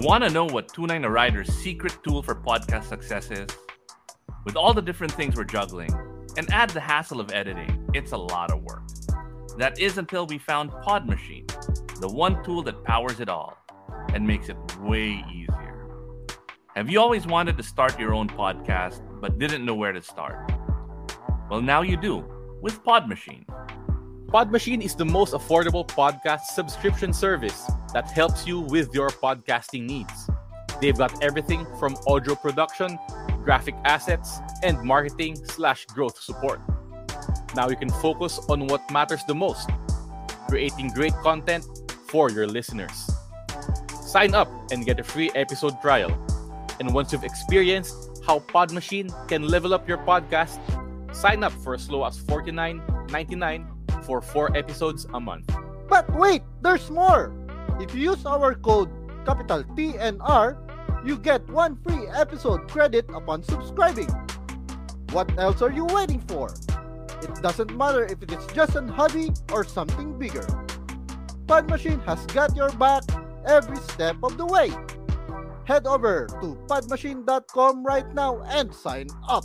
Want to know what 29 a Rider's secret tool for podcast success is? With all the different things we're juggling, and add the hassle of editing, it's a lot of work. That is until we found Pod Machine, the one tool that powers it all and makes it way easier. Have you always wanted to start your own podcast but didn't know where to start? Well, now you do with Pod Machine. Podmachine is the most affordable podcast subscription service that helps you with your podcasting needs. They've got everything from audio production, graphic assets, and marketing slash growth support. Now you can focus on what matters the most, creating great content for your listeners. Sign up and get a free episode trial. And once you've experienced how Podmachine can level up your podcast, sign up for as low as $49.99 for four episodes a month. But wait, there's more! If you use our code capital TNR, you get one free episode credit upon subscribing. What else are you waiting for? It doesn't matter if it is just an hobby or something bigger. Pod Machine has got your back every step of the way. Head over to podmachine.com right now and sign up.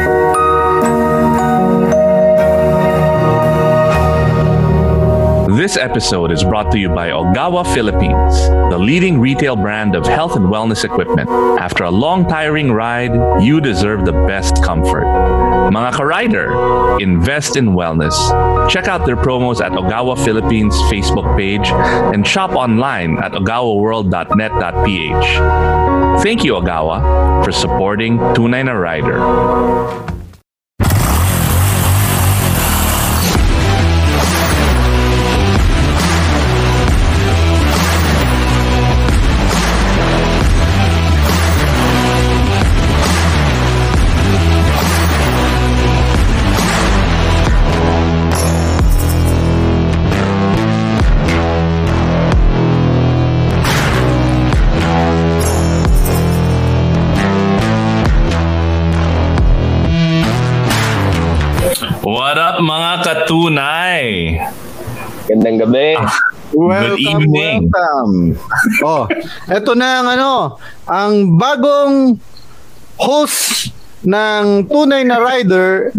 This episode is brought to you by Ogawa Philippines, the leading retail brand of health and wellness equipment. After a long, tiring ride, you deserve the best comfort. Mga ka-rider, invest in wellness. Check out their promos at Ogawa Philippines Facebook page and shop online at ogawaworld.net.ph. Thank you, Ogawa, for supporting Tunay na Rider. Katunay? Gandang gabi. Good evening. welcome. Oh, eto na ang ano, ang bagong host ng Tunay na Rider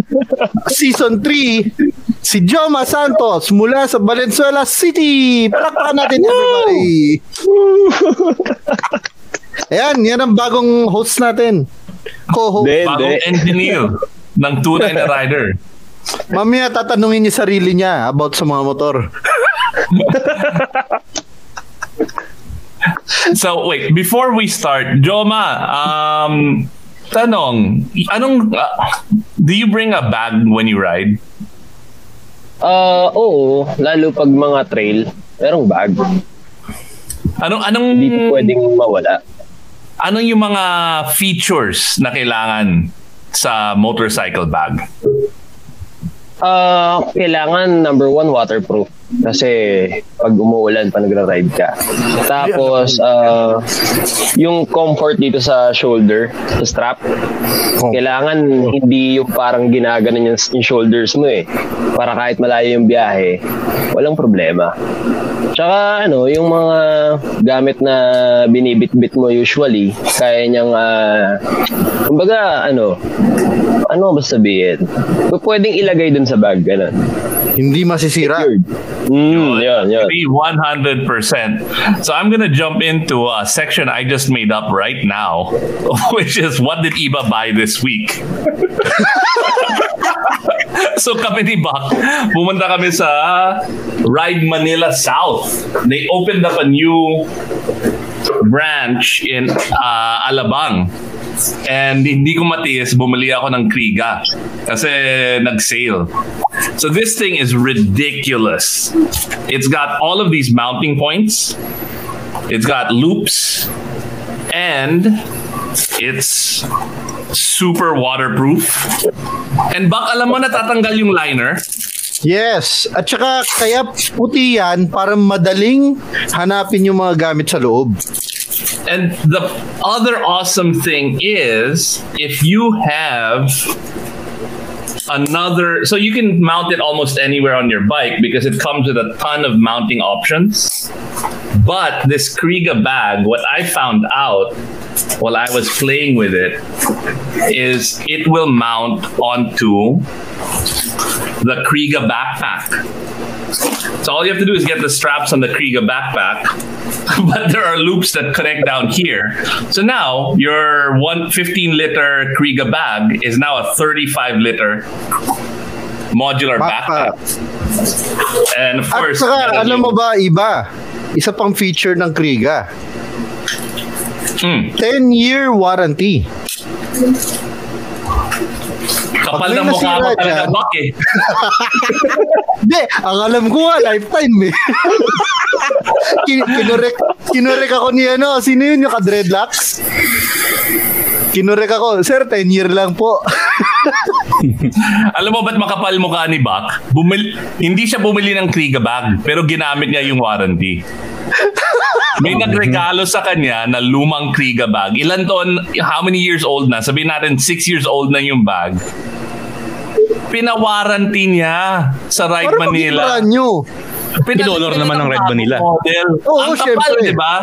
Season 3 si Joma Santos mula sa Valenzuela City. Palakpakan natin everybody. Ayan, yan ang bagong host natin. Co-host. Hindi. Bagong engineer ng Tunay na Rider. Mamaya tatanungin niya sarili niya about sa mga motor. So wait, before we start, Joma, um, Tanong, anong, uh, do you bring a bag when you ride? Ah, oo, lalo pag mga trail, merong bag. Anong, anong, Hindi pwedeng mawala. anong yung mga features na kailangan sa motorcycle bag? Ah, kailangan number one waterproof kasi pag umuulan pa nagra-ride ka. Tapos ah, yung comfort dito sa shoulder, sa strap. Kailangan hindi yung parang ginaganon yung, yung shoulders mo eh. Para kahit malayo yung biyahe, walang problema. Tsaka ano, yung mga gamit na binibit-bit mo usually, kaya niyang uh, kumbaga ano, ano ba sabihin? Pwedeng ilagay dun sa bag, ganun. Hindi masisira. Mm, yan, yan. 100%. So I'm gonna jump into a section I just made up right now, which is what did Iba buy this week? so kami ni Bak, pumunta kami sa Ride Manila South. They opened up a new branch in uh, Alabang. And hindi ko matiis, bumili ako ng Kriga. Kasi nag-sale. So this thing is ridiculous. It's got all of these mounting points. It's got loops. And it's super waterproof. And bak alam mo natatanggal yung liner. Yes. At saka kaya puti yan para madaling hanapin yung mga gamit sa loob. And the other awesome thing is if you have another so you can mount it almost anywhere on your bike because it comes with a ton of mounting options. But this Kriega bag, what I found out while I was playing with it is it will mount onto the Kriega backpack. So all you have to do is get the straps on the Kriega backpack, but there are loops that connect down here. So now your 115 liter Kriega bag is now a 35 liter modular backpack. And of At course, saka, alam mo ba, iba, isa pang feature ng Kriga. Hmm. 10-year warranty. Kapal ng mukha mo talaga, Bak eh. Hindi, ang alam ko nga, lifetime eh. Kin- kinurek, kinurek ako ni ano, sino yun yung ka-dreadlocks? Kinurek ako, sir, 10 year lang po. Alam mo ba't makapal mukha ni Bak? Bumil- hindi siya bumili ng Kriega bag, pero ginamit niya yung warranty. May nagregalo sa kanya na lumang Kriega bag. Ilan taon, how many years old na? Sabihin natin, 6 years old na yung bag. Pinawarranty niya sa Ride Para maging Manila. brand new. Pinolor naman ng Red Manila. Model. Oo, Ang kapal, syempre. di ba?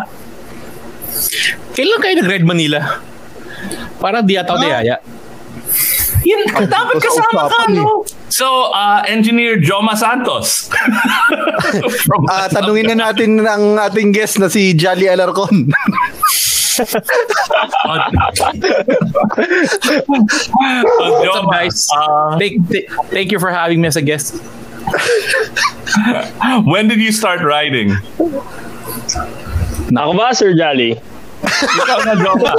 Kailan kayo nag-Red Manila? Parang di ata ako dayaya. Yan, dapat kasama ka, Usapan eh. no? So, uh, Engineer Joma Santos. Ah, tanungin na natin ang ating guest na si Jolly Alarcon. Uh, What's up, guys? thank, th- thank you for having me as a guest. when did you start riding? Ako ba, Sir Jolly? Ikaw na, Joma.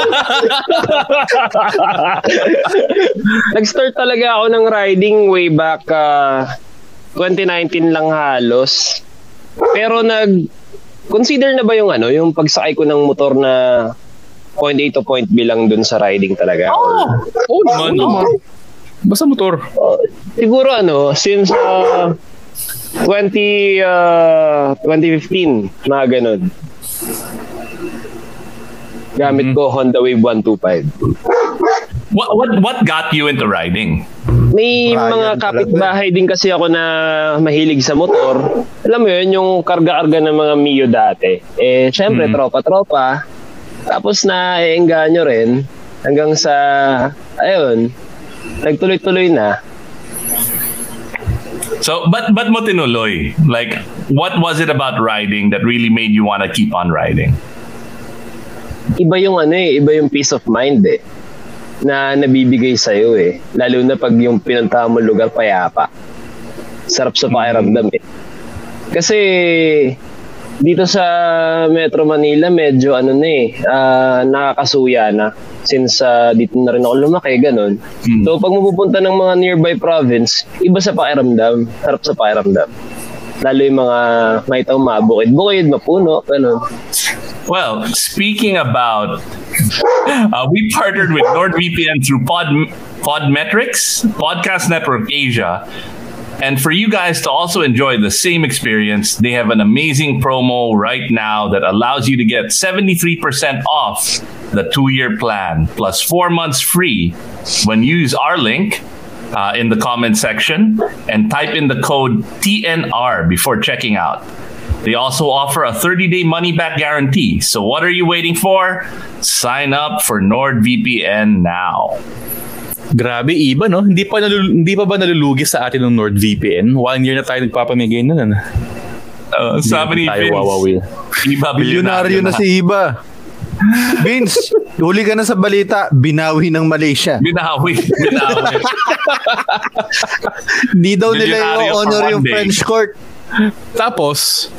Nag-start talaga ako ng riding way back ah, 2019 lang halos. Pero nag consider na ba yung ano, yung pagsakay ko ng motor na point A to point B lang dun sa riding talaga? Or- Oo naman. Basta motor. siguro ano, since uh, 20 uh, 2015, mga ganun. Gamit ko Honda Wave 125. what, what, what got you into riding? May Brian mga kapitbahay din kasi ako na mahilig sa motor. Alam mo yun, yung karga-karga ng mga Mio dati. Eh, syempre, Mhm. tropa-tropa. Tapos na nyo rin hanggang sa, ayun, nagtuloy-tuloy na. So, but but mo tinuloy? Like, what was it about riding that really made you want to keep on riding? Iba yung ano eh, iba yung peace of mind eh na nabibigay sa'yo eh. Lalo na pag yung pinuntahan mo lugar payapa. Sarap sa pakiramdam eh. Kasi dito sa Metro Manila medyo ano na eh, ah, nakakasuya na since ah, dito na rin ako lumaki, ganun. So pag mapupunta ng mga nearby province, iba sa pakiramdam, harap sa pakiramdam. Lalo yung mga makita mo mga bukid-bukid, mapuno, ganun. Well, speaking about, uh, we partnered with NordVPN through Pod Podmetrics, Podcast Network Asia. And for you guys to also enjoy the same experience, they have an amazing promo right now that allows you to get 73% off the two year plan plus four months free when you use our link uh, in the comment section and type in the code TNR before checking out. They also offer a 30 day money back guarantee. So, what are you waiting for? Sign up for NordVPN now. Grabe, iba no? Hindi pa, nalul- hindi pa ba nalulugi sa atin ng NordVPN? One year na tayo nagpapamigay nun. Ano? Uh, sabi ni Vince, wawawi. Iba Bilyonaryo na si Iba. Vince, huli ka na sa balita, binawi ng Malaysia. Binawi. Binawi. Di daw nila Bilyonaryo yung for honor one yung day. French court. Tapos,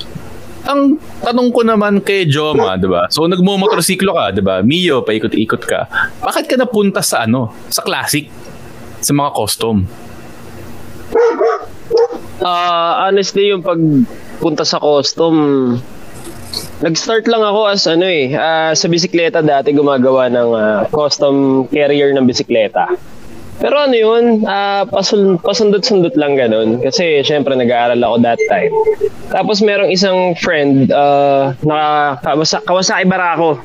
ang tanong ko naman kay Joma, 'di ba? So nagmo-motorsiklo ka, 'di ba? Mio, paikot-ikot ka. Bakit ka napunta sa ano? Sa classic? Sa mga custom? Ah, honestly, yung pagpunta sa custom, nag-start lang ako as ano eh, ah, sa bisikleta dati gumagawa ng ah, custom carrier ng bisikleta. Pero ano yun, ah, pasul- pasundot-sundot lang ganun. Kasi syempre nag-aaral ako that time. Tapos merong isang friend uh, na Kawasa- Kawasaki Barako.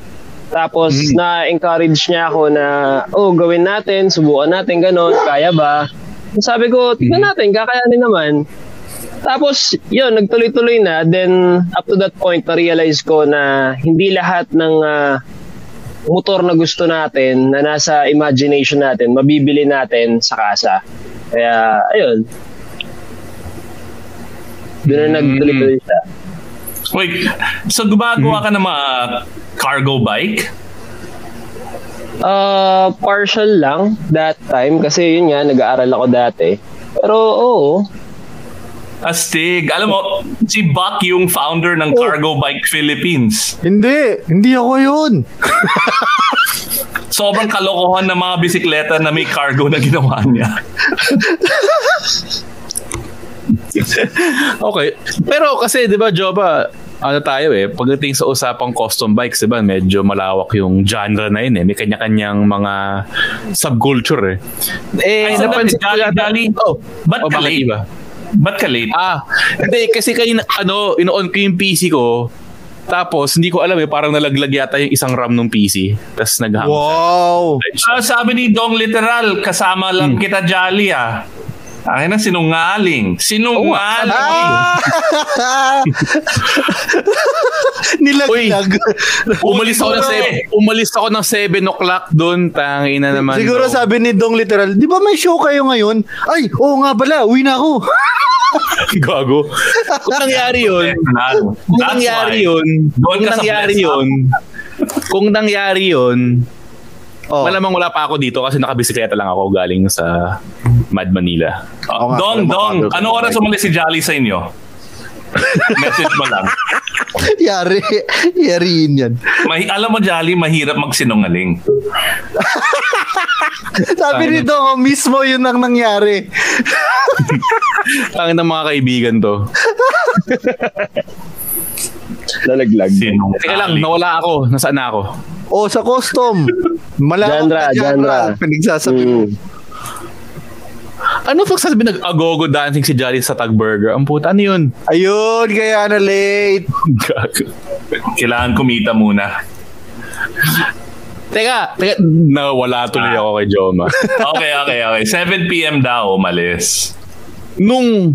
Tapos na-encourage niya ako na, oh, gawin natin, subukan natin, ganun, kaya ba? Sabi ko, tignan natin, kakayanin naman. Tapos, yun, nagtuloy-tuloy na. Then, up to that point, na-realize ko na hindi lahat ng ah, motor na gusto natin, na nasa imagination natin, mabibili natin sa kasa. Kaya, ayun. Doon na nagtuloy-tuloy siya. Wait, so gumagawa ka ng mga cargo bike? Uh, partial lang that time kasi yun nga, nag-aaral ako dati. Pero oo, Astig. Alam mo, si Buck yung founder ng Cargo Bike Philippines. Hindi, hindi ako yun. Sobrang kalokohan ng mga bisikleta na may cargo na ginawa niya. Okay. Pero kasi, di ba, Joba, ano tayo eh, pagdating sa usapang custom bikes, di ba, medyo malawak yung genre na yun eh. May kanya-kanyang mga subculture eh. Eh, Ay, napansin ko yata-. Oh, Ba't oh, bakit iba? Ba't ka late? Ah, hindi, kasi kayo, ano, ino-on ko yung PC ko, tapos, hindi ko alam eh, parang nalaglag yata yung isang RAM ng PC. Tapos naghang. Wow! Ah, sabi ni Dong Literal, kasama lang Hmm. kita Jolly ah. Akin na sinungaling. Sinungaling. Ah! Nilaglag. Umalis ako ng Siguro seven, umalis ako ng 7 o'clock doon. Tangina naman. Siguro daw. sabi ni Dong literal, di ba may show kayo ngayon? Ay, oo nga pala, uwi na ako. Gago. Kung nangyari yun, kung nangyari yun, Doon kung nangyari yun, kung nangyari yun, Oh. malamang wala pa ako dito kasi nakabisikleta lang ako galing sa Mad Manila. Oh, nga, Dong, Dong, ano oras umalis si Jolly sa inyo? Message mo lang. Yari, yariin yan. Mahi- alam mo, Jolly, mahirap magsinungaling. Sabi ni Dong, oh, mismo yun ang nangyari. Tangin ng mga kaibigan to. nalaglag. Sinungaling. Teka lang, nawala ako. Nasaan na ako? O, sa custom. Malawak Genre, na genre. genre. Pinagsasabi mo. Mm. Ano pag sasabi nag-agogo dancing si Jolly sa Tag Burger? Ang puta, ano yun? Ayun, kaya na late. Kailangan kumita muna. Teka, teka, nawala tuloy ako kay Joma. Okay, okay, okay. 7 p.m. daw umalis. Nung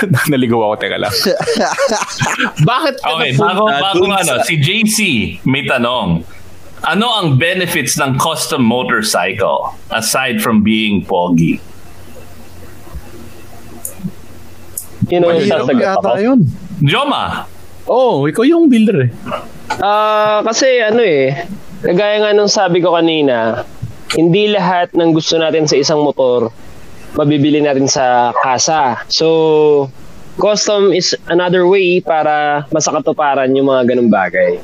naligaw ako, teka lang. Bakit ka Okay, bago, bago ano, si JC may tanong. Ano ang benefits ng custom motorcycle aside from being pogi? Yun ang sasagot ako. yun. Joma, Oh, ikaw yung builder eh. Ah, kasi ano eh, kagaya nga nung sabi ko kanina, hindi lahat ng gusto natin sa isang motor mabibili natin sa kasa. So, custom is another way para masakatuparan yung mga ganung bagay.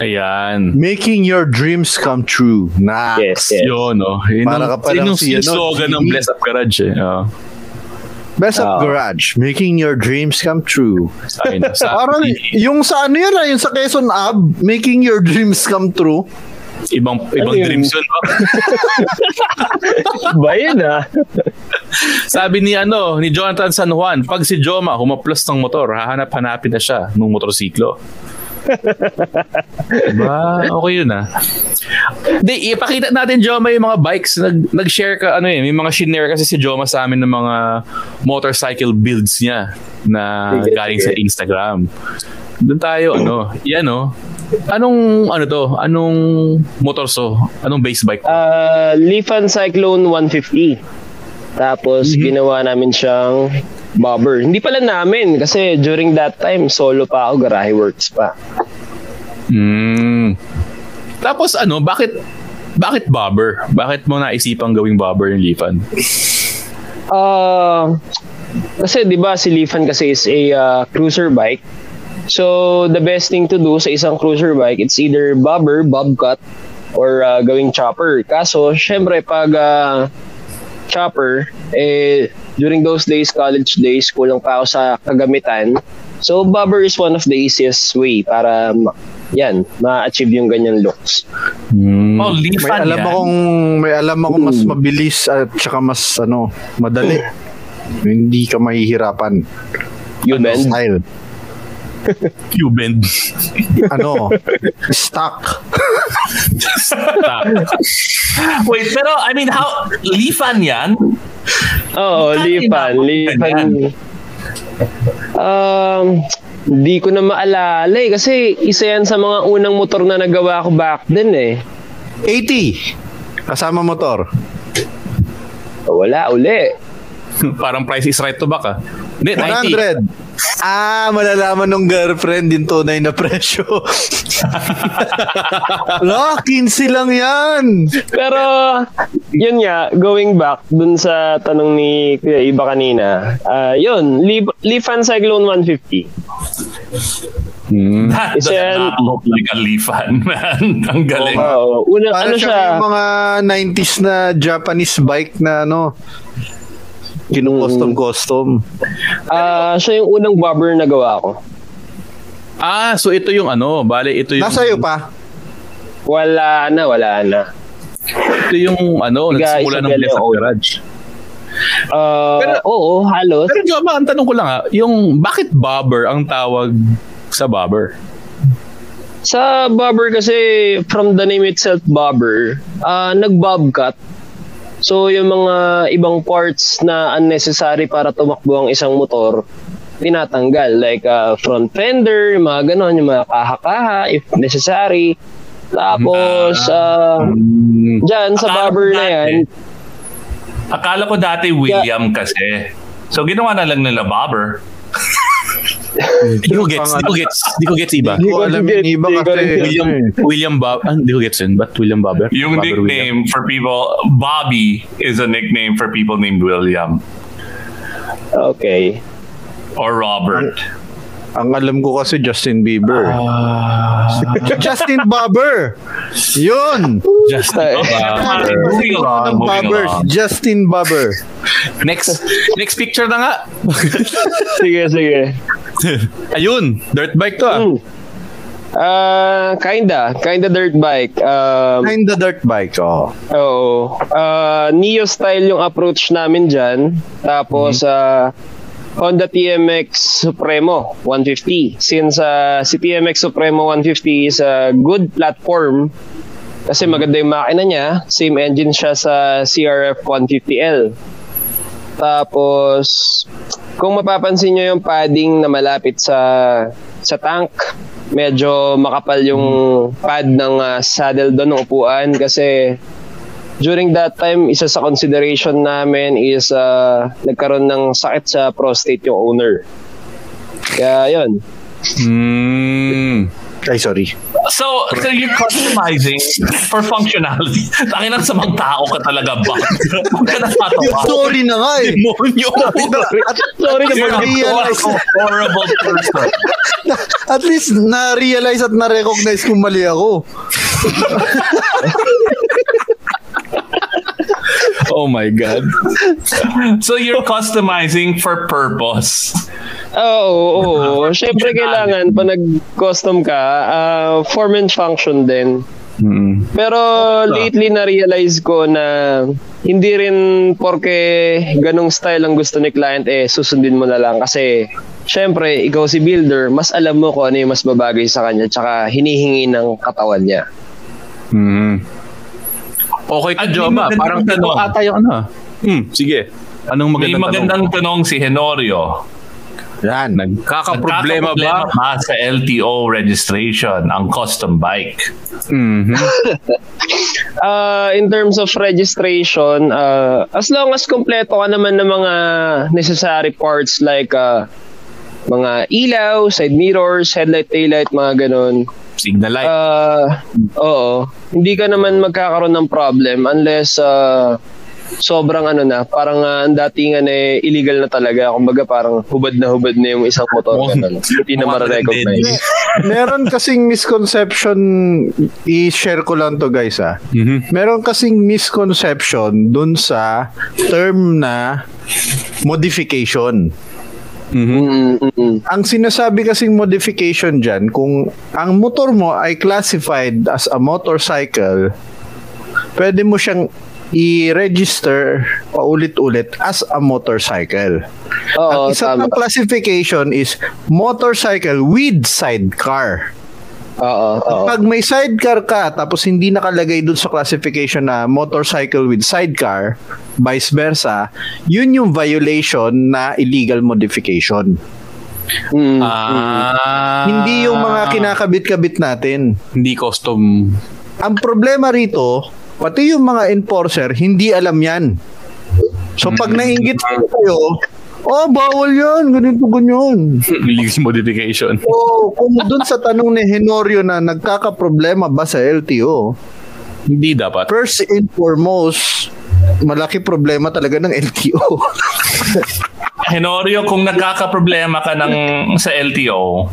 Ayan. Making your dreams come true. Na. Yes, yes. Yun, no? Yun Para ka palang yun yung si, ano, slogan ng. Bless Up Garage eh. Oo. Best of Oo. Garage. Making your dreams come true. Ayun, sa, Parang yung sa ano yun ah, yung sa Quezon Ab, making your dreams come true. Ibang ibang Ano yun? dreams yun. Ba yun ah? Sabi ni ano, ni Jonathan San Juan, pag si Joma humaplos ng motor, hahanap-hanapin na siya ng motorsiklo. Ba, okay yun ah. Di, ipakita natin Joma yung mga bikes. Nag, nag-share ka, ano eh, may mga shinare kasi si Joma sa amin ng mga motorcycle builds niya na galing sa Instagram. Doon tayo, ano, yan oh. Anong, ano to? Anong motorso? Anong base bike? Uh, Lifan Cyclone 150. Tapos ginawa namin siyang bobber. Hindi pala namin kasi during that time solo pa ako, garahe works pa. Mm. Tapos ano, bakit bakit bobber? Bakit mo naisipang gawing bobber yung Lifan? Uh, kasi 'di ba si Lifan kasi is a uh, cruiser bike. So the best thing to do sa isang cruiser bike, it's either bobber, bobcat or uh, gawing chopper. Kaso syempre pag uh, chopper eh during those days college days kulang pa ako sa kagamitan. So bobber is one of the easiest way para yan, ma-achieve yung ganyan looks. Mm. Oh, May alam yan. akong may alam ako mas mabilis at saka mas ano, madali. Hindi ka mahihirapan. You Ano? Style. Cuban. Ano? stock. Wait, pero I mean, how, Lifan yan? Oo, Magkano Lifan. Lifan. Um, di ko na maalala eh. Kasi isa yan sa mga unang motor na nagawa ko back then eh. 80. Kasama motor. Wala uli. Parang price is right to back ah. Hindi, 90. 100. Ah, malalaman ng girlfriend din tunay na presyo. Lo, 15 lang yan. Pero, yun nga, going back dun sa tanong ni Kuya Iba kanina, ah yun, Lif- Lifan Cyclone 150. Mm. That does not look like a Lifan, man. Ang galing. Oo, una, Para ano siya siya, yung mga 90s na Japanese bike na ano, kinu-custom-custom. ah siya yung unang bobber na gawa ko. Ah, so ito yung ano, bale ito yung Nasa iyo pa? Wala na, wala na. ito yung ano, Tiga, nagsimula ng Bless Up. Garage. Ah, Pero- oo, halos. Pero Joma, ang tanong ko lang ah, yung bakit bobber ang tawag sa bobber? Sa bobber kasi, from the name itself, bobber, ah nag-bobcat. So, yung mga ibang parts na unnecessary para tumakbo ang isang motor, tinatanggal. Like ah, front fender, yung mga ganon, yung mga kaha-kaha, if necessary. Tapos, ah, dyan, sa ko na yan, Akala ko dati William kasi. So, ginawa na lang nila bobber. Di ko gets, di ko gets, di ko gets iba. Hindi ko alam yung iba Hindi kasi. William William Bob, ah, di ko gets yun. Ba't William Bobber? Yung Bobber William. nickname for people, Bobby is a nickname for people named William okay. or Robert. Ang alam ko kasi Justin Bieber. Ah. Justin Bieber. Yun. Just Ay. Bobber. Moving along, moving. Justin Bieber. Next next picture na nga. Sige, sige. Ayun, dirt bike to ah. Hmm. Ah, kinda. Kinda dirt bike. Um, Kinda dirt bike. Oh. Oo. Ah, Neo style yung approach namin dyan. Tapos, ah, Honda TMX Supremo 150. Since ah, si TMX Supremo 150 is a good platform, kasi maganda yung makina niya, same engine siya sa CRF 150L. Tapos, kung mapapansin nyo yung padding na malapit sa sa tank, medyo makapal yung pad ng ah, saddle doon ng upuan kasi during that time, isa sa consideration namin is uh, nagkaroon ng sakit sa prostate yung owner. Kaya yun. Hmm. Ay, sorry. So, so you're customizing for functionality. Takin ng samang tao ka talaga ba? Huwag ka natatawa. Sorry na nga eh. Demonyo. Sorry na You're a realize. horrible person. At least na-realize at na-recognize kung mali ako. Oh my God. So you're customizing for purpose. Oo, oo, oo. Siyempre kailangan pa nag-custom ka, ah, form and function din. Pero lately na-realize ko na hindi rin porke ganong style ang gusto ni client eh susundin mo na lang kasi syempre ikaw si builder mas alam mo kung ano yung mas babagay sa kanya tsaka hinihingi ng katawan niya. Hmm. Okay may Joma. magandang Parang tanong. tanong ata yung ano. ah. Hmm, sige. Anong May magandang, magandang tanong si Henorio. Yan. Nagkakaproblema ba? Nagkakaproblema ba sa LTO registration ang custom bike? Mhm. Uh, in terms of registration, uh, as long as kompleto ka naman ng mga necessary parts like uh, mga ilaw, side mirrors, headlight, taillight, mga ganun. Signal light. Uh, oo. Hindi ka naman magkakaroon ng problem unless uh, sobrang ano na, parang uh, ang datingan eh illegal na talaga. Kumbaga parang hubad na hubad na yung isang motor. ganun. Hindi na mara-recognize. Meron kasing misconception, i-share ko lang to guys ah. Meron kasing misconception dun sa term na modification. Ang sinasabi kasing modification dyan, kung ang motor mo ay classified as a motorcycle, pwede mo siyang i-register paulit-ulit as a motorcycle. Oo, ang isa tama. pang classification is motorcycle with sidecar. Oo, oo. Pag may sidecar ka tapos hindi nakalagay dun sa classification na motorcycle with sidecar, vice versa, yun yung violation na illegal modification. Mm, Ah. Hindi yung mga kinakabit-kabit natin. Hindi custom. Ang problema rito, pati yung mga enforcer, hindi alam yan. So pag nainggit kayo, oh, bawal yan, ganito, ganyan. Illegal modification. So, kung dun sa tanong ni Henorio na nagkakaproblema ba sa LTO, Hindi dapat. first and foremost, malaki problema talaga ng LTO. Henorio, kung nagkakaproblema ka ng sa LTO,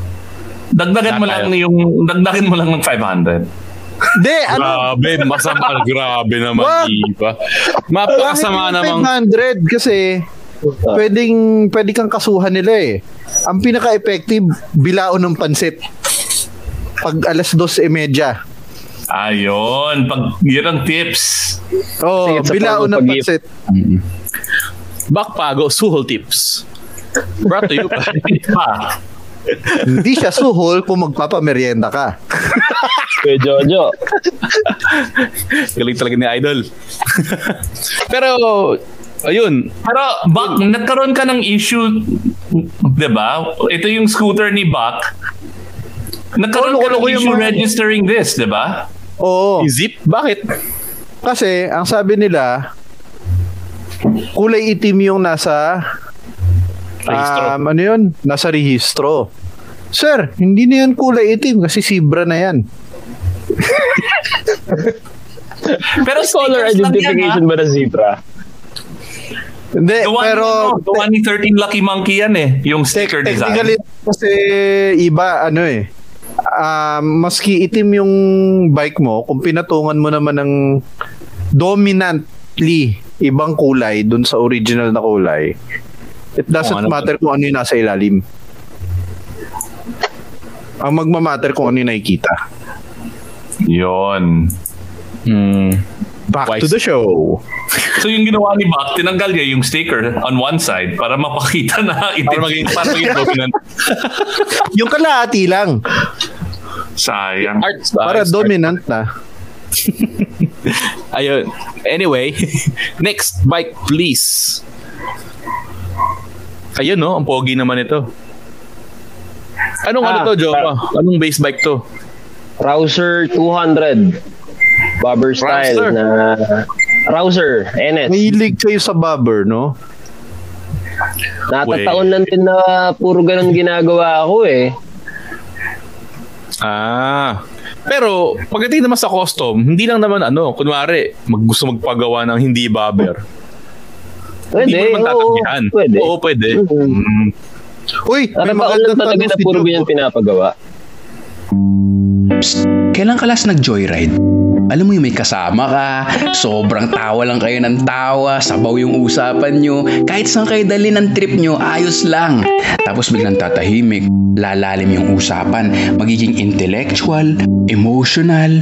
dagdagan mo lang yung dagdagan mo lang ng 500. Hindi, ano? Grabe, masama. Grabe naman. Iba. Mapakasama namang... 500 kasi pwedeng pwede kang kasuhan nila eh. Ang pinaka-effective, bilao ng pansit. Pag alas 2.30. Ayun, pag yun ang tips. Oh, Sige, sa bilao pag- ng pansit. Bakpago, suhol tips. Brought to you by... Pa. Hindi siya suhol kung magpapamerienda ka. Kuya Jojo. Galing talaga ni Idol. Pero, ayun. Pero Bak, nagkaroon ka ng issue, 'di ba? Ito yung scooter ni Bak. Nagkaroon ka ng yung issue mga- registering this, 'di ba? Oo. Zip? Bakit? Kasi, ang sabi nila, kulay itim yung nasa Rehistro. Um, ano yun? Nasa rehistro. Sir, hindi na yan kulay itim kasi zebra na yan. Pero Color stickers yan, identification ha? ba ng zebra? Hindi, The one, pero ano, the one ni 13 Lucky Monkey yan eh, yung sticker design. technically kasi iba ano eh. Um, maski itim yung bike mo, kung pinatungan mo naman ng dominantly ibang kulay dun sa original na kulay, it doesn't ano matter kung ano yung nasa ilalim. Ang magmamatter kung ano yung nakikita. Yon. Hmm. Back Wise. to the show. So yung ginawa ni Bak, tinanggal niya yung sticker on one side para mapakita na itim. Para maging, para maging dominant. yung kalahati lang. Sayang. Arts. Para arts, dominant na. Ayun. Anyway, next bike please. Ayun no, ang pogi naman ito. Anong ano Ah, to, Joma? Anong base bike to? Rouser 200. Bobber style Rouser. na Rouser NS. Mahilig kayo sa bobber, no? Natataon lang din na puro ganun ginagawa ako eh. Ah. Pero pagdating naman sa custom, hindi lang naman ano, kunwari, mag gusto magpagawa ng hindi bobber. Pwede, hindi mo naman oo, pwede. Oo, pwede. Mm. Uy, Para lang talaga na puro ganyan pinapagawa. Psst, kailan ka last nag-joyride? Alam mo yung may kasama ka, sobrang tawa lang kayo ng tawa, sabaw yung usapan nyo, kahit saan kayo dali ng trip nyo, ayos lang. Tapos biglang tatahimik, lalalim yung usapan, magiging intellectual, emotional.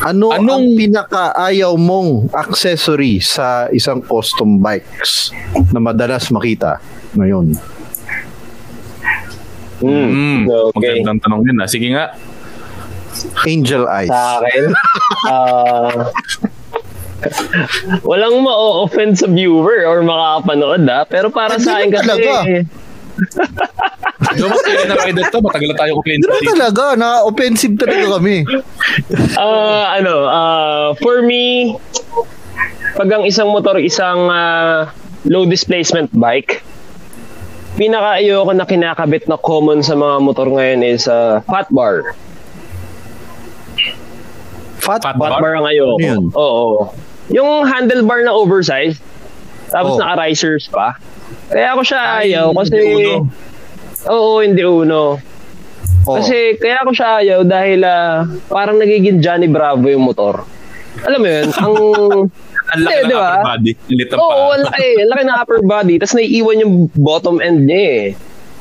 Ano ang pinaka-ayaw mong accessory sa isang custom bikes na madalas makita ngayon? Mm. Okay. Magandang tanong yun ah. Sige nga. Angel Eyes. Sa akin, ah, walang ma-offend sa viewer or makakapanood ah. Pero para sa akin kasi... talaga. Yung mas na kayo dito, matagal na tayo offensive. Pero talaga, na-offensive talaga kami. Ah, ano, ah, for me, pag ang isang motor isang ah, low displacement bike, pinaka ayoko na kinakabit na common sa mga motor ngayon is ah, fat bar. Fat, Fat bar ang ayoko. Ano yun? Oo. Yung handlebar na oversized, tapos Oh. naka-risers pa. Kaya ako siya Ay, ayaw kasi... uno. Oo, hindi uno. Oh. Kasi kaya ako siya ayaw dahil ah, parang nagiging Johnny Bravo yung motor. Alam mo yun, ang... Ang laki Hindi, ng di ba? upper body. Ang liit ng Oo, ang laki. Ang laki ng upper body. Tapos naiiwan yung bottom end niya eh.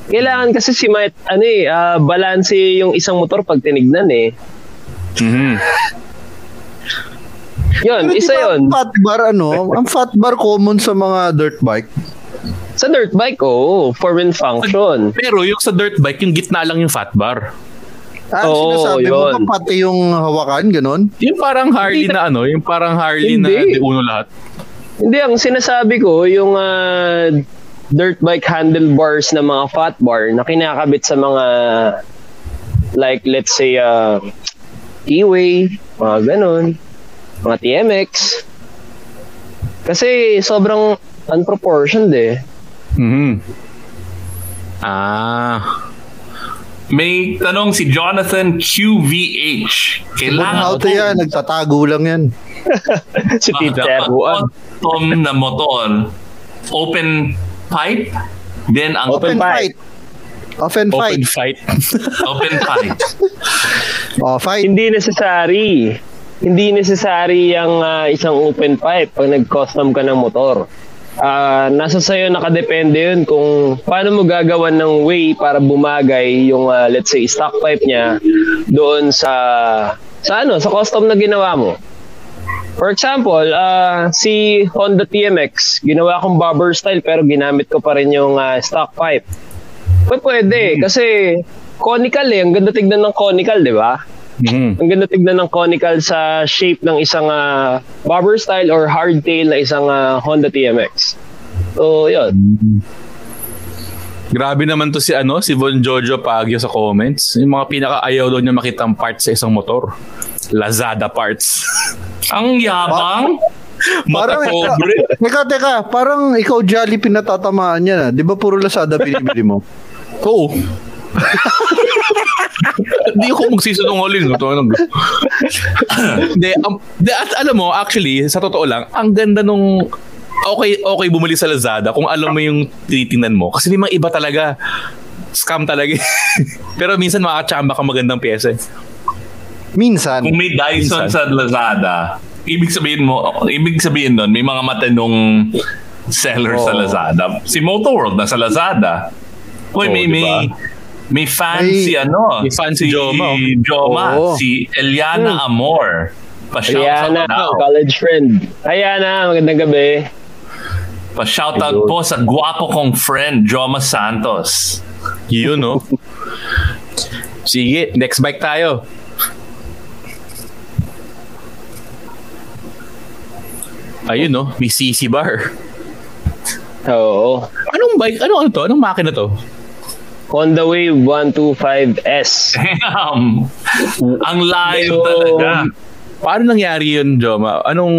Kailangan kasi si Matt, ano eh, ah, balance yung isang motor pag tinignan eh. Mhm. Yun, Pero isa di ba yun. Ang fat bar, ano? Ang fat bar common sa mga dirt bike. Sa dirt bike, oo. form and function. Pero yung sa dirt bike, yung gitna lang yung fat bar. Ah, Oo, sinasabi mo yun. ba pati yung hawakan, ganun? Yung parang Harley na ano, yung parang Harley na Hindi. di uno lahat. Hindi, ang sinasabi ko, yung ah, dirt bike handlebars na mga fat bar na kinakabit sa mga like let's say uh, E-Way, mga ganun, mga TMX. Kasi sobrang unproportioned eh. Mhm. Ah. May tanong si Jonathan QVH. Kailangan Auto yan, nagtatago lang yan. si Dapat custom na motor. Open pipe. Then ang Open fight. Open fight. Open fight. open pipe. Oh, fight. Hindi necessary. Hindi necessary ang ah, isang open pipe pag nag-custom ka ng motor. Ah, nasa sayo nakadepende yun kung paano mo gagawan ng way para bumagay yung ah, let's say stock pipe niya doon sa sa ano sa custom na ginawa mo. For example, ah, si Honda TMX, ginawa kong bobber style pero ginamit ko pa rin yung ah, stock pipe. Pwede, pwede kasi conical eh. Ang ganda tignan ng conical, di ba? Mhm. Ang ganda tignan ng conical sa shape ng isang ah, bobber style or hardtail na isang ah, Honda TMX. So, yun. Grabe naman to si ano, si Von Jojo Pagyo sa comments. Yung mga pinaka-ayaw daw niya makitang parts sa isang motor. Lazada parts. Ang yabang. Parang, Matapobre. teka, teka, parang ikaw jolly pinatatamaan ah. Di ba puro Lazada binibili mo? Oo. Hindi ako magsisinungaling. Ito ano. Hindi, um, de, at alam mo, actually, sa totoo lang, ang ganda nung okay okay bumili sa Lazada kung alam mo yung tinitingnan mo. Kasi may mga iba talaga. Scam talaga. Pero minsan makachamba ka magandang pyesa. Minsan. Kung may Dyson Minsan. sa Lazada, ibig sabihin mo, ibig sabihin nun, may mga matanong seller sa Oo. Lazada. Si Moto World na sa Lazada. Uy, Oo, may, diba? may, may fan Ay, si ano? May fan si Joma. Joma, oh. si Eliana. Hmm. Amor. Pa-shoutout Eliana, college friend. Ayana, magandang gabi. Pa-shoutout Ayun. po sa guwapo kong friend, Joma Santos. Yun, no? Sige, next bike tayo. Ayun, no? May CC bar. Oo. Anong bike? Ano, ano to? Anong makina to? Honda Wave 125S. Damn! Ang layo So, talaga. Paano nangyari yun, Joma? Anong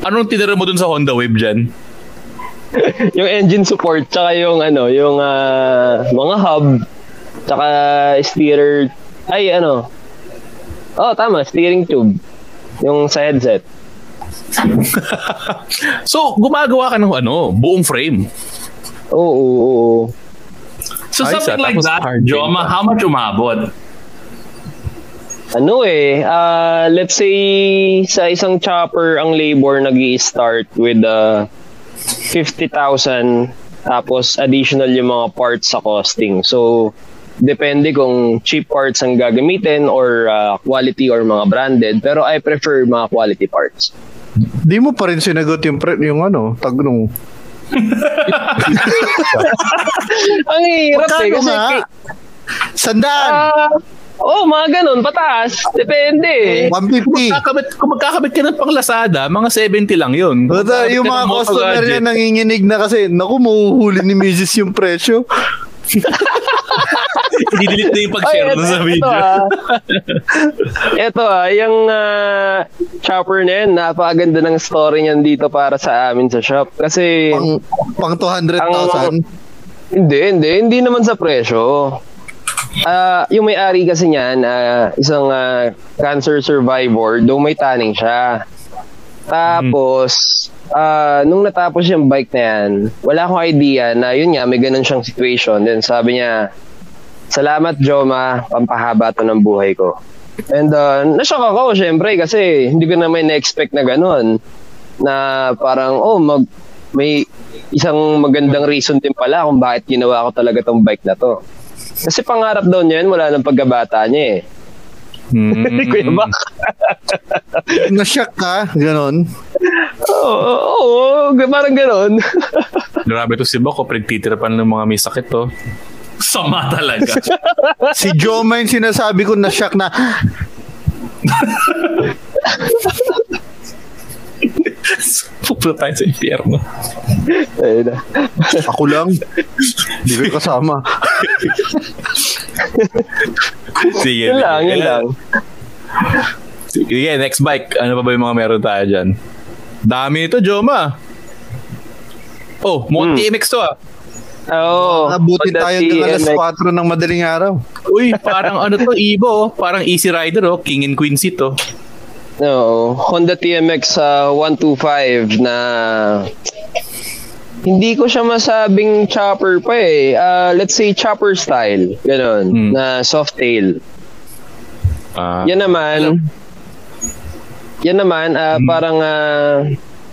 anong tinira mo dun sa Honda Wave dyan? yung engine support tsaka yung ano, yung ah, mga hub tsaka steerer ay ano. Oh, tama, steering tube. Yung sa headset. So, gumagawa ka ng ano, buong frame. Oo, oo, oo. So Ay, something sa- like that, Joma, how much umabot? Ano eh, ah, let's say sa isang chopper ang labor nag start with uh, 50,000 tapos additional yung mga parts sa costing. So, depende kung cheap parts ang gagamitin or ah, quality or mga branded. Pero I prefer mga quality parts. Di mo pa rin sinagot yung, pre- yung ano, tag nung... ang hirap eh. Magkano Kasi, nga? Sandaan! Ah, oh, mga ganun, pataas. Depende eh. 150. Magkakabit, kung magkakabit ka ng pang Lazada, mga 70 lang yun. Bata, yung mga customer niya nanginginig na kasi, naku, mahuhuli ni Mrs. yung presyo. I-delete na yung pag-share Ay, nun sa video. Ito ah. ito ah, yung ah, chopper na yan, napakaganda ng story niyan dito para sa amin sa shop. Kasi, Pang, pang 200,000. hindi, hindi, hindi naman sa presyo. Ah, yung may-ari kasi niyan, ah, isang ah, cancer survivor, though may tanning siya. Tapos, ah, nung natapos yung bike na yan, wala akong idea na yun nga, may ganun siyang situation. Then sabi niya, Salamat Joma, pampahaba to ng buhay ko. And uh, nashock ako syempre kasi hindi ko naman na-expect na ganun. Na parang, oh, mag, may isang magandang reason din pala kung bakit ginawa ko talaga tong bike na to. Kasi pangarap daw niya yun, wala nang pagkabata niya eh. Kuya Bak. Na-shock ka, ganon. Oo, oo, oo, parang ganon. Grabe to si Bako, pinagtitirapan ng mga may sakit to. Sama talaga. si Joma yung sinasabi ko na-shock na, Pupunta tayo sa impyerno. Ayun na. ako lang. Hindi ko kasama. Sige. Yun lang, yun lang. Sige, next bike. Ano pa ba yung mga meron tayo dyan? Dami ito, Joma. Oh, mukhang TMX to ah. Oo. Abuti Honda tayo ng alas TMX. 4 ng madaling araw. Uy, parang ano to, Evo. oh. Parang Easy Rider, oh. King and Queen seat, oh. No, Honda TMX uh, 125 na hindi ko siya masabing chopper pa eh. Ah, let's say chopper style. Ganon. Na soft tail. Ah, Yan naman. Yan naman, ah, parang ah,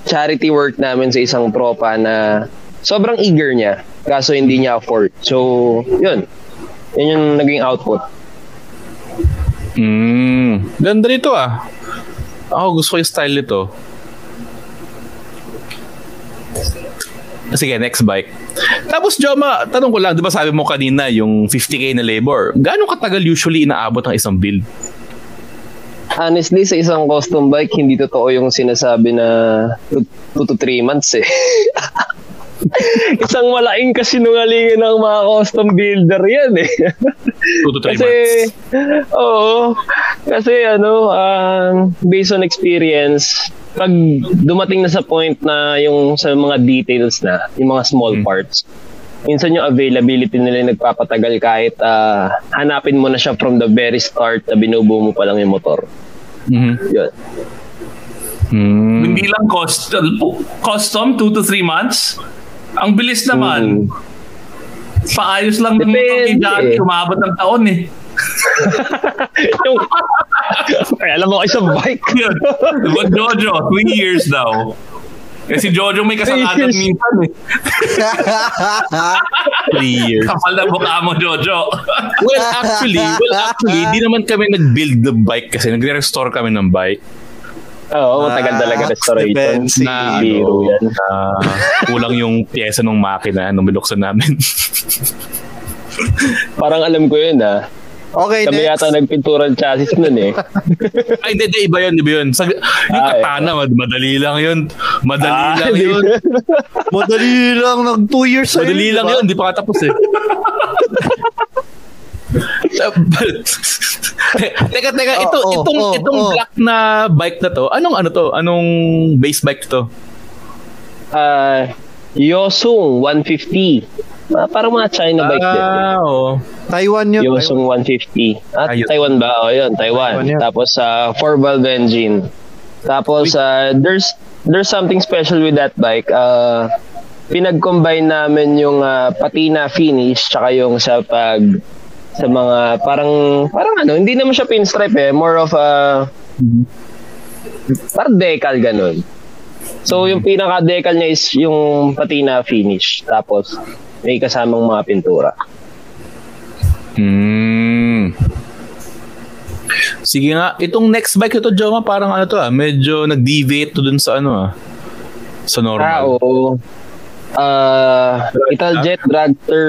charity work namin sa isang tropa na sobrang eager niya. Kaso hindi niya afford. So, yun. Yun yung naging output. Mm, ganda nito ah. Ako gusto ko yung style nito. Sige, next bike. Tapos, Joma, tanong ko lang, di ba sabi mo kanina yung 50k na labor, gaano katagal usually inaabot ang isang build? Honestly, sa isang custom bike, hindi totoo yung sinasabi na 2 to 3 months eh. isang malaking kasinungalingan ng mga custom builder yan eh. 2 to 3 kasi, months. oo. Kasi ano, ah, based on experience, pag dumating na sa point na yung sa mga details na, yung mga small parts, minsan yung availability nila yung nagpapatagal kahit ah, hanapin mo na siya from the very start na binubuo mo pa lang yung motor. Mhm. Yun. Hmm. Hindi lang cost, custom, 2 to 3 months. Ang bilis naman. Paayos lang ng ni Depende. Johnny, umabot ng taon eh. yung, ay, alam mo, isang bike. Yun. Diba, Jojo, 3 years daw. Kasi Jojo may kasalanan Three minsan eh. 3 years. Kapal na mukha mo, Jojo. well, actually, well, actually, di naman kami nag-build the bike kasi nagre-restore kami ng bike. Oo, matagal talaga restoration. Na, Biro ano, yan. na kulang yung pyesa ng makina nung binuksan namin. Parang alam ko yun ah. Okay, Kami next. yata nagpintura ng chassis nun eh. Ay, hindi, hindi, iba yun, iba yun. Sa, yung Ah, katana, mad- madali lang yun. Madali Ah, lang hindi. yun. Madali lang, nag 2 years sa'yo, Madali lang ba? yun, di pa katapos eh. teka, teka, ito, Oh, oh, itong, oh, itong oh. black na bike na to, anong ano to? Anong base bike to? Ah, Yosung 150. Ah, parang mga China bike din. Ah, oo. Taiwan yun. Yosung 150. Ah, Ayun. Taiwan ba? O yun, Taiwan. Taiwan yun. Tapos sa 4 valve engine. Tapos ah, there's there's something special with that bike. Uh, pinag-combine namin yung ah, patina finish tsaka yung sa pag sa mga parang parang ano, hindi naman siya pinstripe eh, more of a parang decal ganun. So yung pinaka decal niya is yung patina finish tapos may kasamang mga pintura. Hmm. Sige nga, itong next bike ito, Joma, parang ano to ah, medyo nag-deviate to dun sa ano ah, sa Ah, normal. oo. Ah, Italjet Dragster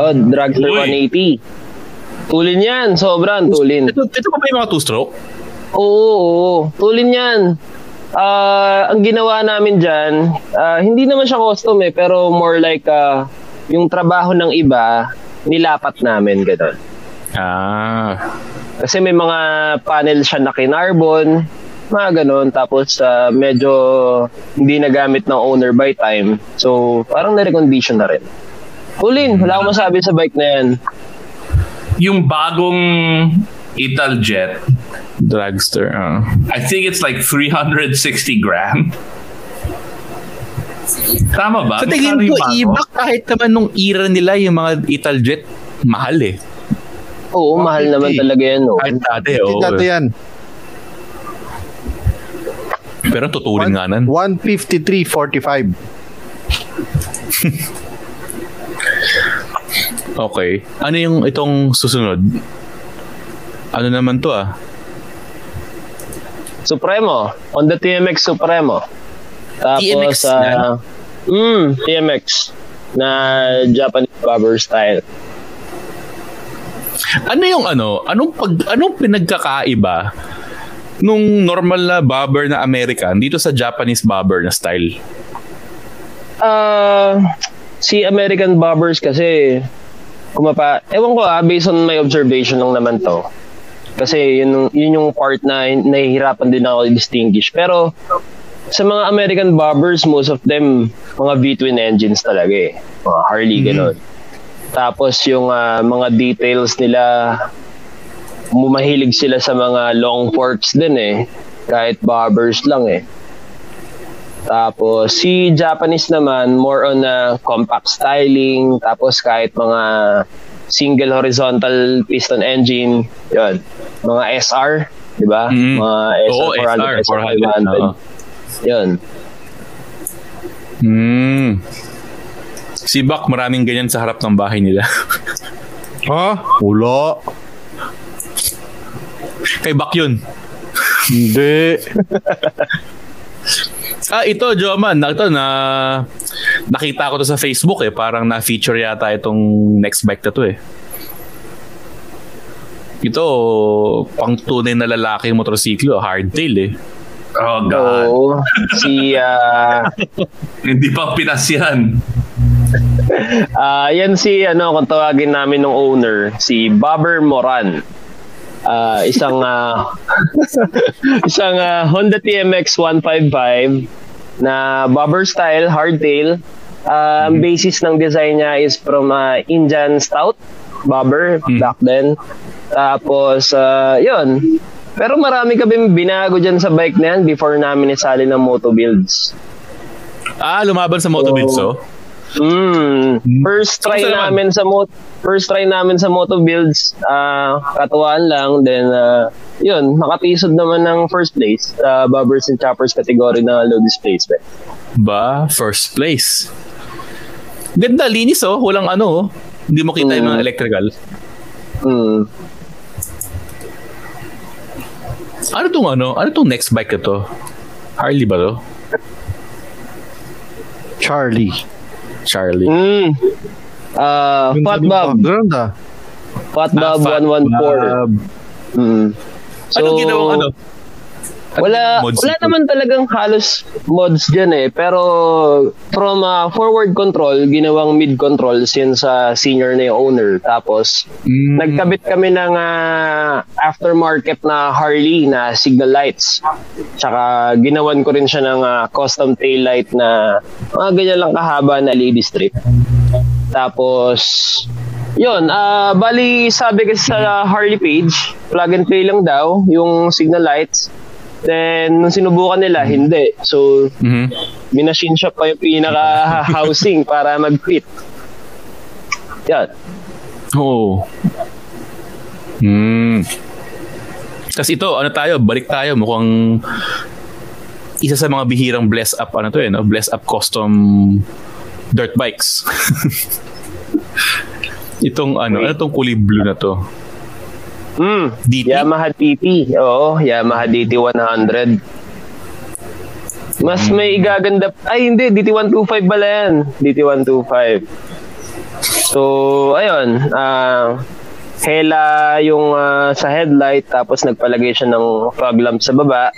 oh, Dragster Uy. 180. Tulin yan, sobrang tulin. Ito, ito pa ba yung mga two-stroke? Oo, oo, tulin yan. Ah, ang ginawa namin diyan, hindi naman siya custom eh, pero more like ah, yung trabaho ng iba, nilapat namin gano'n. Ah. Kasi may mga panel siya na kinarbon, mga ganun. Tapos ah, medyo hindi nagamit ng owner by time. So parang na-recondition na rin. Ulin, wala akong masabi sa bike na yan. Yung bagong Italjet, Dragster, ah. I think it's like 360 grand. Tama ba? Sa tingin ko, iba kahit naman nung era nila, yung mga Italjet, mahal eh. Oo, mahal naman talaga yan. No? Kahit dati, oo. Dati yan. Pero tuturin nga nan. 153.45. Okay. Ano yung itong susunod? Ano naman to ah? Supremo. Honda TMX Supremo. Tapos, TMX ah, yan? mm, TMX na Japanese bobber style. Ano yung ano? Anong pag anong pinagkakaiba nung normal na bobber na American dito sa Japanese bobber na style? Ah, si American Bobbers kasi kumapa, ewan ko ah, based on my observation lang naman to. Kasi yun, yun yung part na nahihirapan din ako i-distinguish. Pero sa mga American Bobbers, most of them, mga V-twin engines talaga eh. Mga Harley, ganun. Tapos yung ah, mga details nila, mumahilig sila sa mga long forks din eh. Kahit bobbers lang eh. Tapos si Japanese naman more on a compact styling tapos kahit mga single horizontal piston engine, 'yon. Mga SR, 'di ba? Mm. Mga SR Oo, 400, SR, SR 400, 500. oo. 'Yon. Hmm. Si Bak, maraming ganyan sa harap ng bahay nila. Ha? Wala. Kay Bak yun. Hindi. Ah, ito, Joman. Ito, na, nakita ko to sa Facebook eh. Parang na-feature yata itong next bike na to eh. Ito, pang tunay na lalaki yung motorsiklo. Hardtail eh. Oh, God. Oo. si ah Hindi pa Pinas yan. ah yan si ano kung tawagin namin ng owner, si Bobber Moran. Ah, isang ah, isang ah, Honda TMX 155 na bobber style hardtail. Ah, Ang basis ng design niya is from ah, Indian Stout bobber back then. Tapos ah, yun. Pero marami kami binago dyan sa bike na yan before namin isali ng moto builds. Ah, lumaban sa Moto Builds oh. Mm, first try naman? namin sa mo first try namin sa moto builds, ah katuwaan lang then ah, yun, nakatisod naman ng first place sa bobbers and choppers category na low displacement. Ba, first place. Ganda, linis oh. Walang ano oh. Hindi mo kita yung mga electrical. Mm. Ano tong ano? Ano tong next bike na to? Harley ba to? Charlie. Charlie. Mm. Ah, Fat Bob. Background ah. Fatbob Ah, 114. Mm. So, Anong ginawang ano? Wala, mods wala dito? naman talagang halos mods dyan eh. Pero from uh, forward control, ginawang mid control since sa senior na yung owner. Tapos, Mm. nagkabit kami ng ah, aftermarket na Harley na signal lights. Tsaka ginawan ko rin siya ng ah, custom tail light na mga ganyan lang kahaba na lady strip. Tapos, yun, ah bali sabi kasi sa Harley page, plug and play lang daw yung signal lights. Then, nung sinubukan nila, hindi. So, Mhm. minachine shop pa yung pinaka-housing para mag-fit. Yan. Oo. Hmm. Tapos ito, ano tayo, balik tayo. Mukhang isa sa mga bihirang bless up, ano to eh, no? bless up custom dirt bikes. Itong ano, ano tong kulay blue na to? Mm, Yamaha DT. Oo, Yamaha DT 100. Mas may igaganda. Ay, hindi. DT 125 pala yan. DT 125. So, ayun. ah hela yung ah, sa headlight tapos nagpalagay siya ng fog lamp sa baba.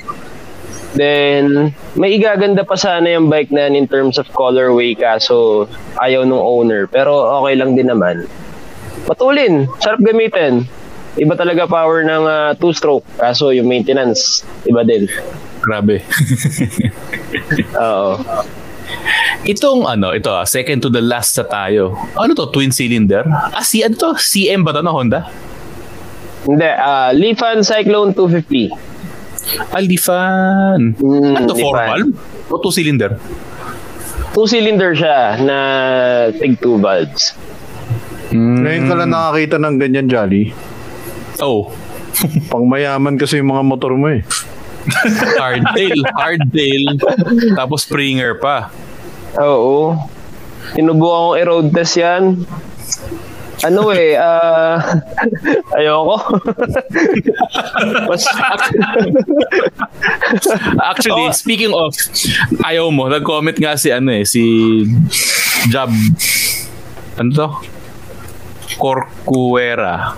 Then, may igaganda pa sana yung bike na yan in terms of colorway kaso ayaw nung owner. Pero okay lang din naman. Patulin. Sarap gamitin. Iba talaga power ng ah, two-stroke. Kaso yung maintenance, iba din. Grabe. Oo. Itong ano, ito ah, second to the last sa tayo. Ano to, twin cylinder? Ah, si ano to? CM ba to na Honda? Hindi, ah Lifan Cyclone 250. Ah, Lifan. Mm, ano to, valve? O two cylinder? Two-cylinder siya na tig two valves. Ngayon ka lang nakakita ng ganyan, Jolly. Oh. Pang mayaman kasi yung mga motor mo eh. hardtail, hardtail. Tapos Springer pa. Oo. Sinubukan kong i-road test yan. Ano eh, ah ayoko. Mas, Actually, speaking of ayaw mo, nag-comment nga si ano eh, si Job ano to? Corcuera.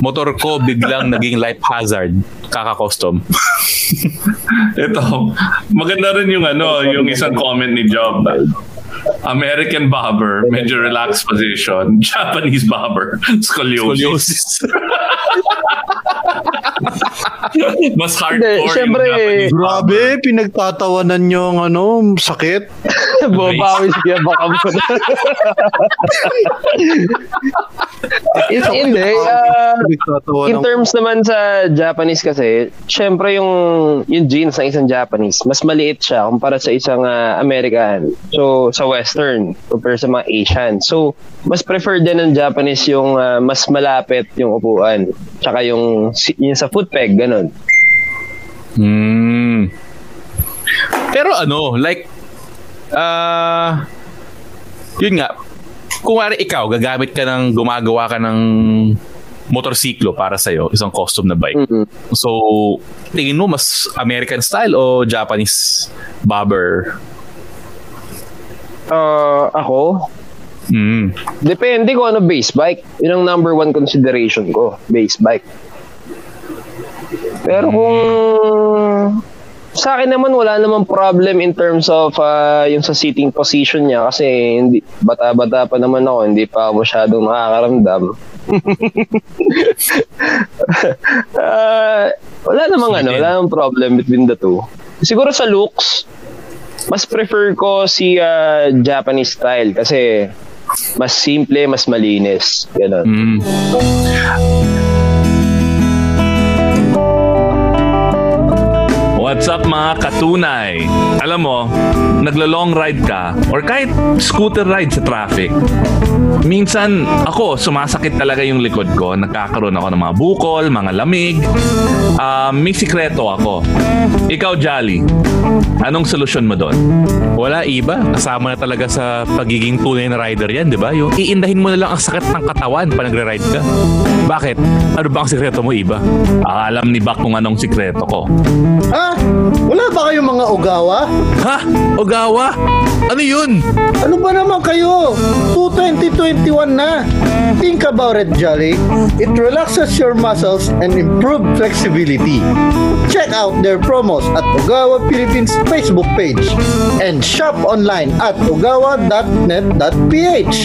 Motor ko biglang naging life hazard. Kaka-custom. Ito, maganda rin yung ano, yung isang comment ni Job. American barber, medyo relaxed position. Japanese barber, scoliosis. Mas hardcore yung syempre, Japanese Grabe, pinagtatawanan nyo ang ano, sakit. Babawi siya baka mo. Is, hindi. ah, in terms naman sa Japanese kasi, syempre yung yung jeans ng isang Japanese, mas maliit siya kumpara sa isang ah, American. So, sa Western, compare sa mga Asian. So, mas preferred din ng Japanese yung ah, mas malapit yung upuan. Tsaka yung, si- yung sa foot peg, ganun. Hmm. Pero ano, like, ah, yun nga, kung wari ikaw, gagamit ka ng, gumagawa ka ng motorsiklo para sa'yo, isang custom na bike. So, tingin mo mas American style o Japanese bobber? Ah, ako, Mm. Depende kung ano base bike. Yun ang number one consideration ko, base bike. Pero kung sa akin naman wala namang problem in terms of ah, yung sa seating position niya kasi hindi bata-bata pa naman ako, hindi pa ako masyadong nakakaramdam. Ah, wala namang ano, wala namang problem between the two. Siguro sa looks, mas prefer ko si ah, Japanese style kasi mas simple, mas malinis. Ganun. Mm. What's up mga katunay? Alam mo, naglo-long ride ka or kahit scooter ride sa traffic. Minsan ako, sumasakit talaga yung likod ko. Nagkakaroon ako ng mga bukol, mga lamig. Ah, may sikreto ako. Ikaw, Jolly, anong solusyon mo doon? Wala iba. Kasama na talaga sa pagiging tunay na rider yan, di ba? Yung iindahin mo na lang ang sakit ng katawan pa nagre-ride ka. Bakit? Ano ba ang sikreto mo, iba? Alam ni Bak kung anong sikreto ko. Ah, Wala ba kayong mga Ogawa? Ha? Ogawa? Ano yun? Ano ba naman kayo? 2021 na. Think about it, Jolly. It relaxes your muscles and improve flexibility. Check out their promos at Ogawa Philippines Facebook page and shop online at ogawa.net.ph.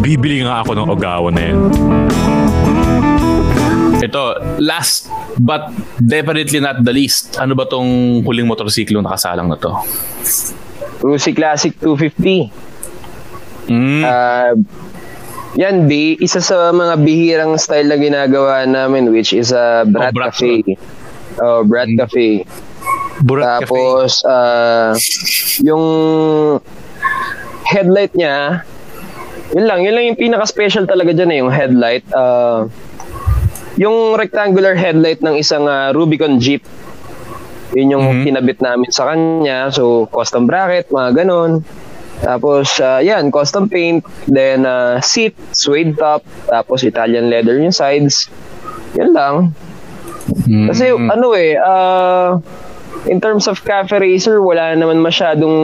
Bibili nga ako ng Ogawa na yun. Ito, last but definitely not the least. Ano ba tong huling motorsiklo nakasalang na to? Rusi Classic 250. Mm. Ah, yan, B, isa sa mga bihirang style na ginagawa namin which is a Brat Oh, Brat Cafe. Oh, Brat Cafe. Brat Tapos, ah, yung headlight niya, yun lang, yun lang yung pinaka-special talaga dyan eh, yung headlight. Ah, yung rectangular headlight ng isang ah, Rubicon Jeep. Yun yung kinabit namin sa kanya. So, custom bracket, mga ganon. Tapos, ah, yan, custom paint. Then, ah, seat, suede top. Tapos, Italian leather yung sides. Yan lang. Kasi, ano eh, ah, in terms of cafe racer, wala naman masyadong...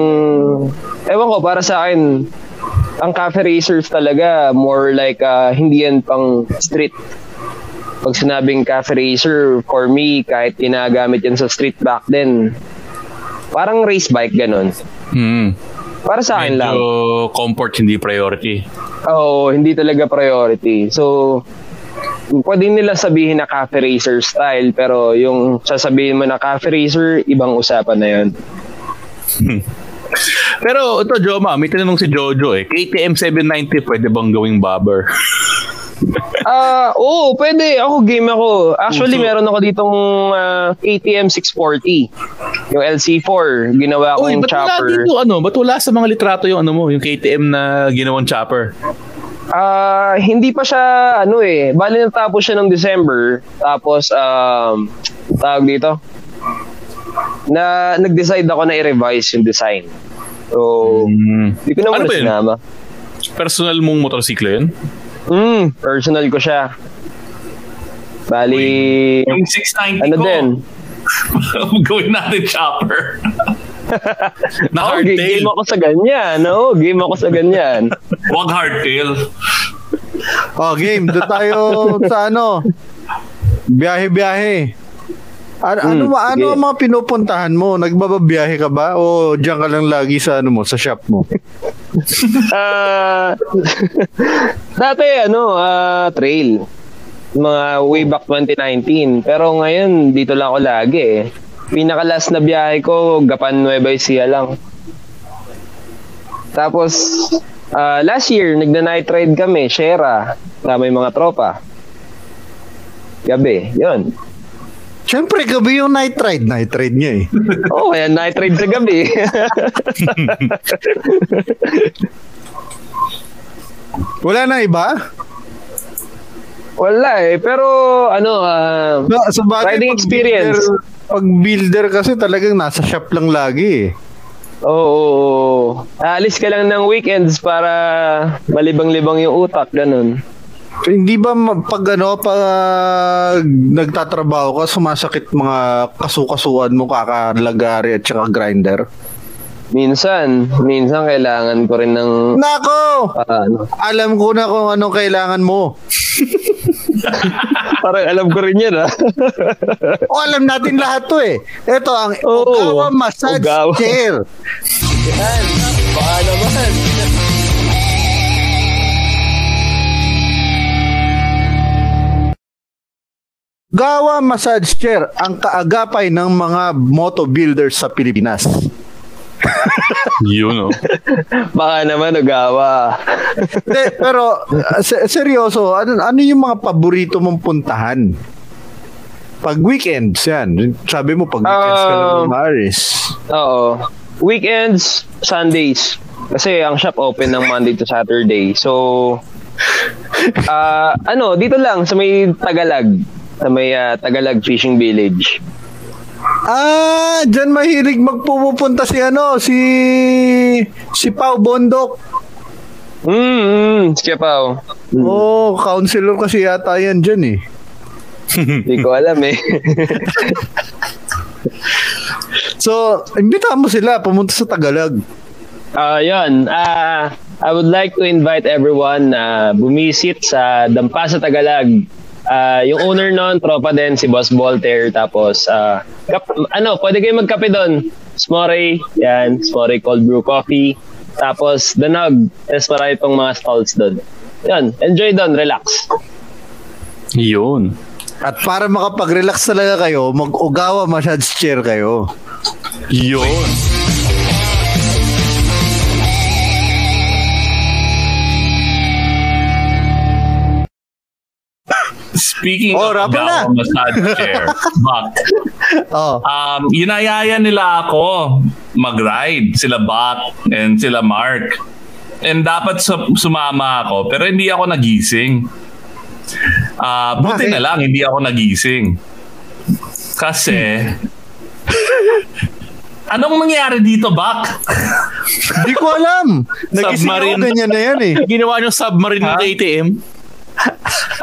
Ewan ko, para sa akin, ang cafe racers talaga, more like, ah, hindi yan pang street pag sinabing cafe racer, for me, kahit ginagamit yan sa street back then, parang race bike ganun. Hmm. Para sa akin lang. Medyo comfort hindi priority. Oo, hindi talaga priority. So, pwede nila sabihin na cafe racer style, pero yung sasabihin mo na cafe racer, ibang usapan na yun. Pero ito, Joma, may tinanong si Jojo eh. KTM 790 pwede bang gawing bobber? Ah, oo, pwede. Ako game ako. Actually, So- meron ako ditong ah, KTM 640. Yung LC4, ginawa Uy, kong ba't wala chopper. dito, ano? Ba't wala sa mga litrato yung ano mo, yung KTM na ginawang chopper? Ah, hindi pa siya ano eh. Bali natapos siya ng December. Tapos um tawag dito. Na nag-decide ako na i-revise yung design. So, hindi ko na Ano yun? sinama. Personal mong motorsiklo yun? Hmm, personal ko siya. Bali, Yung 690 ano ko. din? Gawin natin chopper. Na oh, game ako sa ganyan. No, game ako sa ganyan. Wag hardtail. Oh, game. Doon tayo sa ano. Biyahe-biyahe. Ano, ano, Hmm, ma- ano ang mga pinupuntahan mo? Nagbababiyahe ka ba? O diyan ka lang lagi sa ano mo, sa shop mo? Ah, dati ano, ah, trail. Mga way back 2019. Pero ngayon, dito lang ako lagi eh. Pinaka-last na biyahe ko, Gapan Nueva Ecija lang. Tapos, ah, last year, nagna-night ride kami, Shera, na may mga tropa. Gabi, yun. Siyempre, gabi yung night ride. Night ride niya eh. Oo, oh, kaya night ride sa gabi. Wala na iba? Wala eh, pero ano, ah, No, bagay, riding experience. Builder, pag builder kasi talagang nasa shop lang lagi eh. Oo, oo, oo. Aalis ka lang ng weekends para malibang-libang yung utak, ganun. Hindi ba pag ano, pag nagtatrabaho ka, sumasakit mga kasukasuan mo, kakalagari at saka grinder? Minsan, minsan kailangan ko rin ng... Nako! ah, ano, Alam ko na kung anong kailangan mo. parang alam ko rin yun, ah. o alam natin lahat to eh. Ito ang Oo. Ogawa Massage Ogawa. Chair. Yan, baka naman. Gawa Massage Chair, ang kaagapay ng mga moto builders sa Pilipinas. Yun, oh. Baka naman, ugawa. Hindi, pero uh, se- seryoso, ano, ano yung mga paborito mong puntahan? Pag weekends, yan. Sabi mo, pag weekends ka lang Um, umaris. Oo. Weekends, Sundays. Kasi ang shop open ng Monday to Saturday. So, ah ano, dito lang sa may Tagalag. Sa may ah, Tagalag Fishing Village. Ah, dyan mahilig magpupunta si ano, si si Pau Bondok. Mm, mm siya pa. Oh, counselor kasi yata yan dyan eh. Hindi ko alam eh. So, imbitahan mo sila pumunta sa Tagalog. Ah, yun. Ah, I would like to invite everyone na bumisit sa Dampa sa Ah, yung owner noon, tropa din, si Boss Voltaire. Tapos, ah, kap- ano, pwede kayo magkape doon. Smore, yan. Smore cold brew coffee. Tapos, The Nug. Tapos marami pang mga stalls doon. Yan, enjoy doon, relax. Yun. At para makapag-relax talaga kayo, mag-ugawa massage chair kayo. Yun. Speaking Oh, of. Ogawa massage chair, Buck, Oh. um, inayaya nila ako mag-ride, sila Buck and sila Mark. And dapat su- sumama ako, pero hindi ako nagising. Ah, buti Bakit? na lang, hindi ako nagising. Kasi, anong nangyari dito, Buck? Hindi ko alam. Nagising ako, Submarine. ganyan na yan eh. Ginawa niyong submarine ng ATM.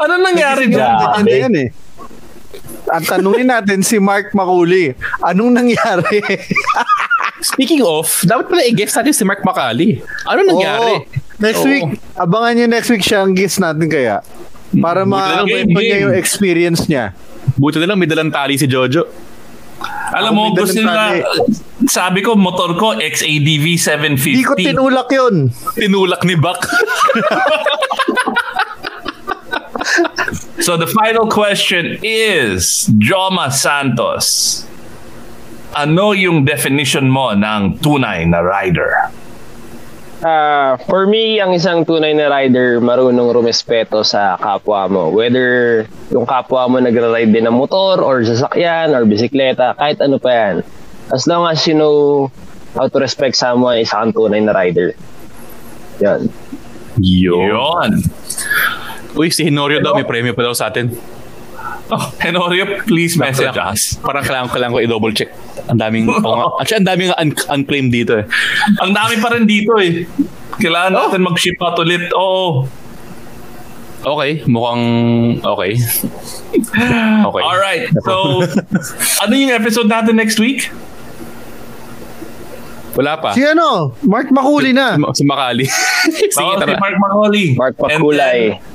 Ano nangyari dyan? na yan eh. At tanungin natin si Mark Makuli, anong nangyari? Speaking of, dapat pala i-guess natin si Mark Macali. Ano nangyari? Oo. Next Oo. week, abangan nyo next week siya ang guest natin kaya. Para na ma-kwento game, niya yung experience niya. Buti na lang may dalang tali si Jojo. Alam mo, may gusto nila, sabi ko, motor ko, XADV 750. Hindi ko tinulak yun. Tinulak ni Buck. So the final question is, Joma Santos, ano yung definition mo ng tunay na rider? Ah, for me, ang isang tunay na rider, marunong rumespeto sa kapwa mo. Whether yung kapwa mo nagra-ride din ng motor or sasakyan or bisikleta, kahit ano pa yan. As long as you know how to respect someone, isa kang tunay na rider. Yan. Yun. Uy, si Hinorio daw, may premyo pa daw sa atin. Oh, Henorio, please message us. Parang kailangan, kailangan ko i-double check. Ang daming, oh, actually, ang daming un- unclaimed dito eh. Ang dami pa rin dito eh. Kailangan natin mag-ship out ulit. Oo. Okay, mukhang okay. Okay. Alright, so ano yung episode natin next week? Wala pa. Si ano, Mark Makuli na. Si Makali. Sige, Oh, si. Mark Macaulay. Mark And Pakulay. then,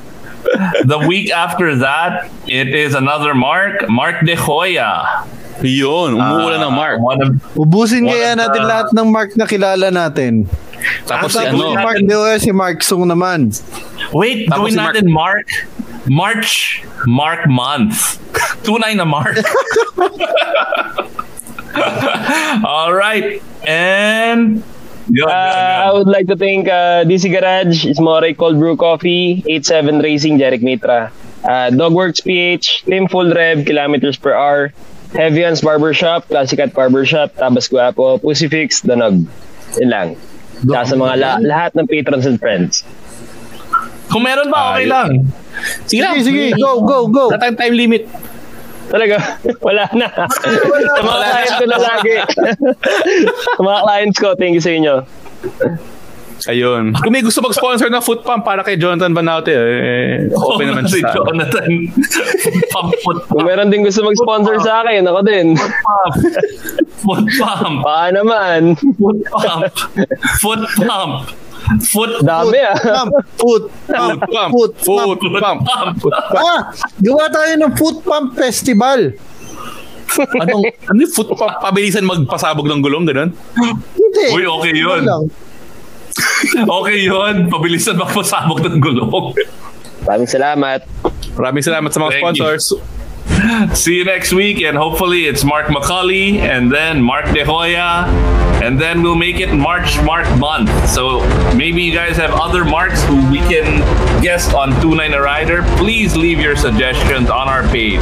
the week after that, it is another Mark, Mark De Hoya. Yun, umuulan ng Mark. One of, Ubusin One kaya of natin the- lahat ng Mark na kilala natin. Tapos At si ano, si Mark De Hoya, si Mark Sung naman. wait, Tapos gawin si Mark- natin Mark. March, Mark month. Tunay na Mark. All right. And yun, yun, Uh, I would like to thank uh, DC Garage, Ismore Cold Brew Coffee, 87 Racing, Jarek Mitra, uh, Dogworks PH, Team Full Rev, Kilometers Per Hour, Heavy Hands Barbershop, Classic at Barbershop, Tabas Guapo, Pussyfix, Danog. Yun lang. Tsaka sa mga la- lahat ng patrons and friends. Kung meron ba, okay lang. Sige, lang. Sige, sige, go, go, go. Wala tayong time limit. Talaga, wala na. sa mga clients ko na lagi. sa mga clients ko, thank you sa inyo. Ayun. Kung may gusto mag-sponsor ng foot pump para kay Jonathan Banaute, eh, open naman si siya. sa Jonathan. Pamput Kung meron din gusto mag-sponsor sa akin, ako din. pump. Foot pump. Baka naman. Foot pump. Foot pump. Foot Dami ah. Pump, foot, pump, Foot pump. foot, Foot pump. pump. Ah, gawa tayo ng foot pump festival. Anong, ano yung foot pump? Pabilisan magpasabog ng gulong, ganun? Hindi. Uy, okay yun. Ano lang. Okay yun. Pabilisan magpasabog ng gulong. Maraming salamat. Maraming salamat sa mga Thank you. See you next week, and hopefully it's Mark McCauley and then Mark De Hoya, and then we'll make it March Mark month. So maybe you guys have other marks who we can guest on Tunay na Rider. Please leave your suggestions on our page.